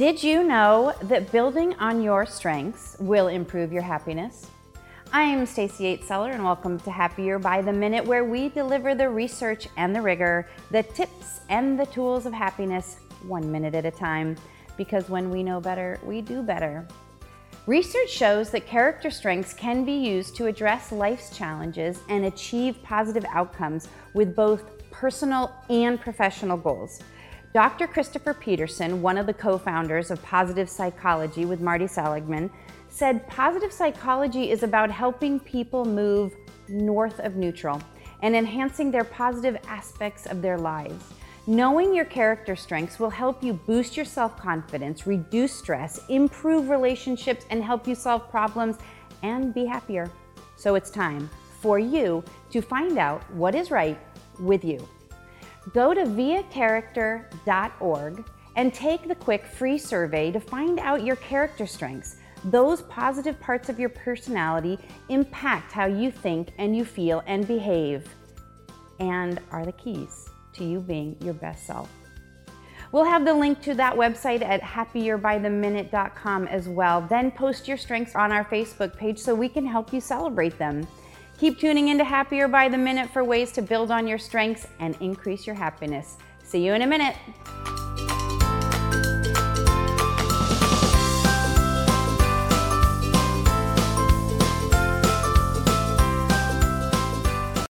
Did you know that building on your strengths will improve your happiness? I'm Stacey Sellar, and welcome to Happier by the Minute, where we deliver the research and the rigor, the tips and the tools of happiness one minute at a time. Because when we know better, we do better. Research shows that character strengths can be used to address life's challenges and achieve positive outcomes with both personal and professional goals. Dr. Christopher Peterson, one of the co founders of Positive Psychology with Marty Seligman, said positive psychology is about helping people move north of neutral and enhancing their positive aspects of their lives. Knowing your character strengths will help you boost your self confidence, reduce stress, improve relationships, and help you solve problems and be happier. So it's time for you to find out what is right with you. Go to viacharacter.org and take the quick free survey to find out your character strengths. Those positive parts of your personality impact how you think and you feel and behave, and are the keys to you being your best self. We'll have the link to that website at happierbytheminute.com as well. Then post your strengths on our Facebook page so we can help you celebrate them. Keep tuning into Happier by the Minute for ways to build on your strengths and increase your happiness. See you in a minute.